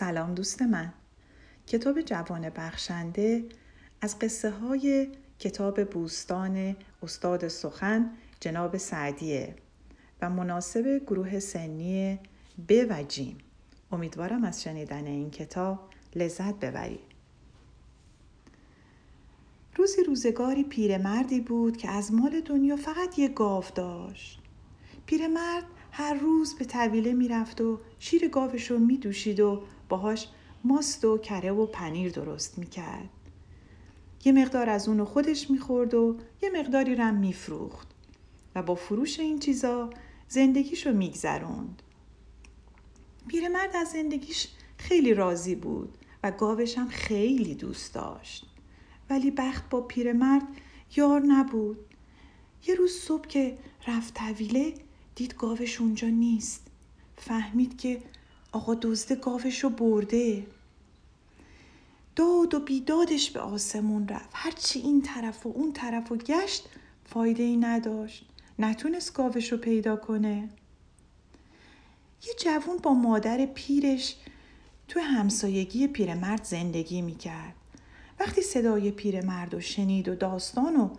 سلام دوست من. کتاب جوان بخشنده از قصه های کتاب بوستان استاد سخن جناب سعدیه و مناسب گروه سنی ب و جیم امیدوارم از شنیدن این کتاب لذت ببرید روزی روزگاری پیرمردی بود که از مال دنیا فقط یه گاو داشت. پیرمرد هر روز به طویله می‌رفت و شیر گاوش رو میدوشید و باهاش ماست و کره و پنیر درست می‌کرد. یه مقدار از اونو خودش می‌خورد و یه مقداری رم میفروخت و با فروش این چیزا زندگیشو میگذروند. پیرمرد از زندگیش خیلی راضی بود و گاوش هم خیلی دوست داشت. ولی بخت با پیرمرد یار نبود. یه روز صبح که رفت طویله دید گاوش اونجا نیست. فهمید که آقا دزده گاوش رو برده. داد و بیدادش به آسمون رفت. هرچی این طرف و اون طرف و گشت فایده ای نداشت. نتونست گاوش رو پیدا کنه. یه جوون با مادر پیرش تو همسایگی پیرمرد زندگی می‌کرد. وقتی صدای پیرمرد رو شنید و داستان رو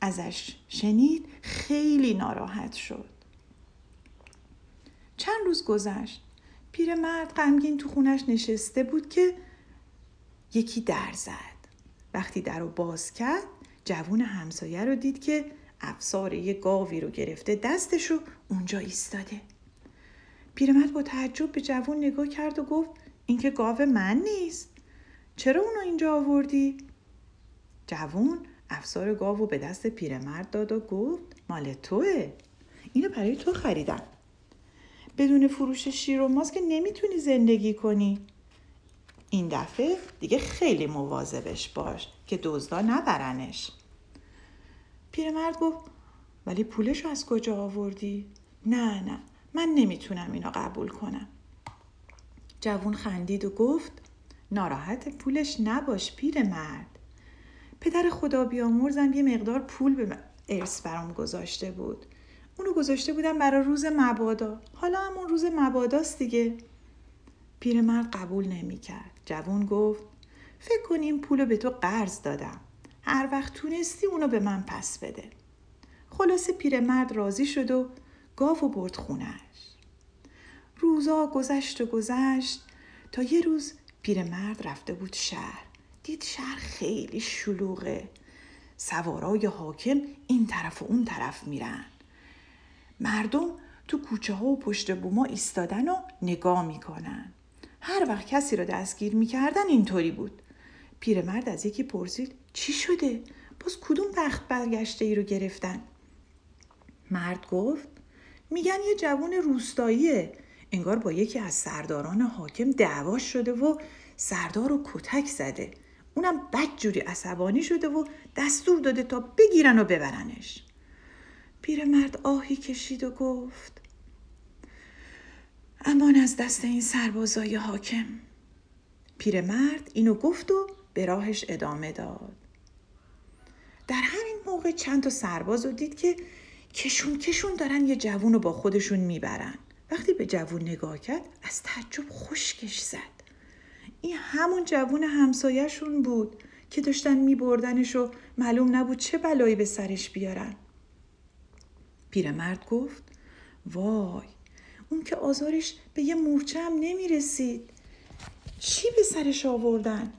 ازش شنید خیلی ناراحت شد. روز گذشت. پیرمرد غمگین تو خونش نشسته بود که یکی در زد. وقتی در رو باز کرد جوون همسایه رو دید که افسار یه گاوی رو گرفته دستش رو اونجا ایستاده. پیرمرد با تعجب به جوون نگاه کرد و گفت این که گاو من نیست. چرا اونو اینجا آوردی؟ جوون افسار گاو رو به دست پیرمرد داد و گفت مال توه. اینو برای تو خریدم. بدون فروش شیر و ماست که نمی‌تونی زندگی کنی. این دفعه دیگه خیلی مواظبش باش که دزدا نبرنش. پیرمرد گفت ولی پولش از کجا آوردی؟ نه نه من نمی‌تونم اینو قبول کنم. جوون خندید و گفت ناراحت پولش نباش پیرمرد. پدر خدا بیامرزم یه مقدار پول به ارث برام گذاشته بود. اونو گذاشته بودم برای روز مبادا. حالا همون روز مباداست دیگه. پیرمرد قبول نمی‌کرد. جوون گفت فکر این پولو به تو قرض دادم. هر وقت تونستی اونو به من پس بده. خلاصه پیرمرد راضی شد و گاو و برد خونش روزا گذشت و گذشت. تا یه روز پیرمرد رفته بود شهر. دید شهر خیلی شلوغه. سوارای حاکم این طرف و اون طرف میرن. مردم تو کوچه ها و پشت بوما ایستادن و نگاه می‌کنن. هر وقت کسی رو دستگیر می‌کردن اینطوری بود. پیرمرد از یکی پرسید چی شده؟ باز کدوم بخت برگشته ای رو گرفتن؟ مرد گفت میگن یه جوون روستاییه. انگار با یکی از سرداران حاکم دعواش شده و سردار رو کتک زده. اونم بد جوری عصبانی شده و دستور داده تا بگیرن و ببرنش. پیرمرد آهی کشید و گفت امان از دست این سربازای حاکم. پیرمرد اینو گفت و به راهش ادامه داد. در همین موقع چند تا سرباز رو دید که کشون کشون دارن یه جوون رو با خودشون می‌برن. وقتی به جوون نگاه کرد از تعجب خشکش زد. این همون جوون همسایهشون بود که داشتن میبردنش و معلوم نبود چه بلایی به سرش بیارن. پیرمرد گفت وای اون که آزارش به یه مورچه هم نمی‌رسید. چی به سرش آوردن؟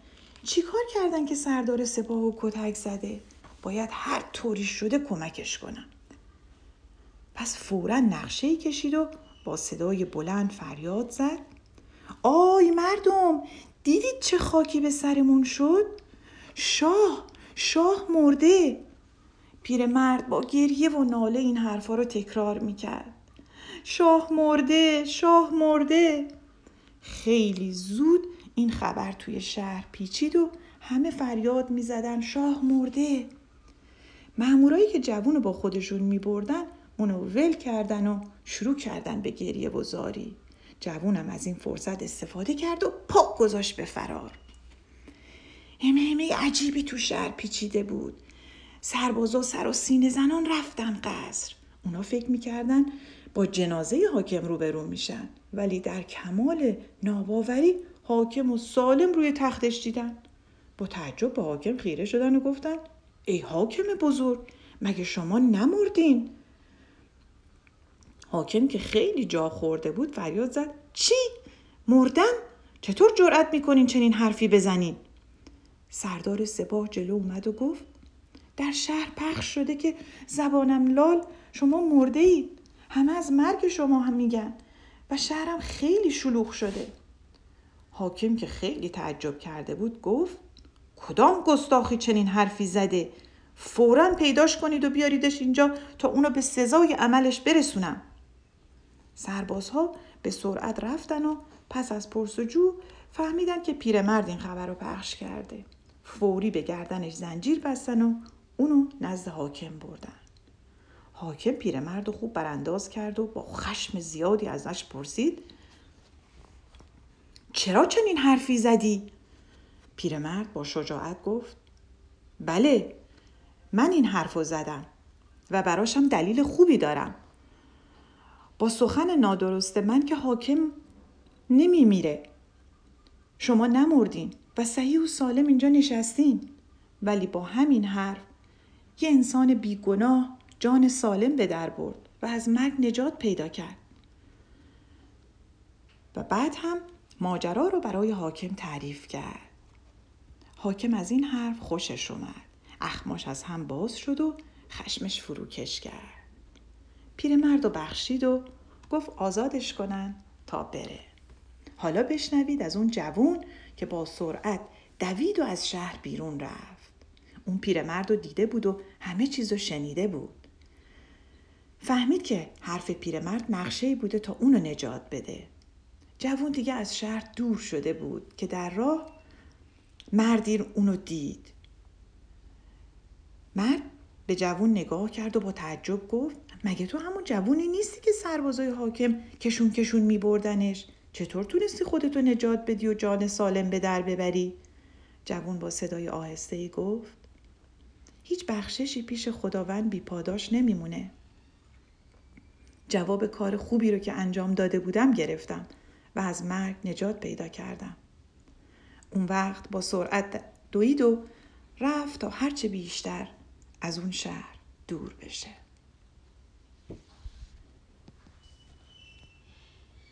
چی کار کردن که سردار سپاه و کتک زده؟ باید هر طوری شده کمکش کنم پس فورا نقشه ای کشید و با صدای بلند فریاد زد. آی مردم دیدید چه خاکی به سرمون شد؟ شاه شاه مرده. پیرمرد با گریه و ناله این حرفا رو تکرار می‌کرد. شاه مرده شاه مرده. خیلی زود این خبر توی شهر پیچید و همه فریاد می‌زدن شاه مرده. مامورایی که جوون با خودشون میبردن اونو ول کردن و شروع کردن به گریه و زاری. جوونم از این فرصت استفاده کرد و پاک گذاشت به فرار. همه همه عجیبی تو شهر پیچیده بود. سربازا سر و سینه زنان رفتن قصر. اونا فکر می‌کردن با جنازه حاکم روبرو میشن. ولی در کمال ناباوری حاکم و سالم روی تختش دیدن. با تعجب به حاکم خیره شدن و گفتن ای حاکم بزرگ مگه شما نمردین؟ حاکم که خیلی جا خورده بود فریاد زد چی؟ مردم چطور جرأت می‌کنین چنین حرفی بزنین؟ سردار سپاه جلو اومد و گفت در شهر پخش شده که زبانم لال شما مرده اید همه از مرگ شما هم میگن. و شهرم خیلی شلوغ شده. حاکم که خیلی تعجب کرده بود گفت کدام گستاخی چنین حرفی زده؟ فورا پیداش کنید و بیاریدش اینجا تا اونو به سزای عملش برسونم. سربازها به سرعت رفتن و پس از پرسجو فهمیدن که پیرمرد این خبر رو پخش کرده. فوری به گردنش زنجیر بستن و اونو نزد حاکم بردن. حاکم پیرمرد رو خوب برانداز کرد و با خشم زیادی ازش پرسید چرا چنین حرفی زدی؟ پیرمرد با شجاعت گفت بله من این حرف رو زدم و براشم دلیل خوبی دارم. با سخن نادرست من که حاکم نمی میره شما نمردین و صحیح و سالم اینجا نشستین ولی با همین حرف یه انسان بیگناه جان سالم به در برد و از مرگ نجات پیدا کرد. و بعد هم ماجرا رو برای حاکم تعریف کرد. حاکم از این حرف خوشش اومد. اخماش از هم باز شد و خشمش فروکش کرد. پیرمرد و بخشید و گفت آزادش کنن تا بره. حالا بشنوید از اون جوون که با سرعت دوید و از شهر بیرون رفت. اون پیرمرد رو دیده بود و همه چیز رو شنیده بود. فهمید که حرف پیرمرد نقشه بوده تا اونو نجات بده. جوون دیگه از شهر دور شده بود که در راه مردی اونو دید. مرد به جوون نگاه کرد و با تعجب گفت مگه تو همون جوونی نیستی که سربازای حاکم کشون کشون می بردنش چطور تونستی خودتو نجات بدی و جان سالم به در ببری؟ جوون با صدای آهسته گفت هیچ بخششی پیش خداوند بی پاداش نمیمونه. جواب کار خوبی رو که انجام داده بودم گرفتم و از مرگ نجات پیدا کردم. اون وقت با سرعت دوید و رفت تا هرچه بیشتر از اون شهر دور بشه.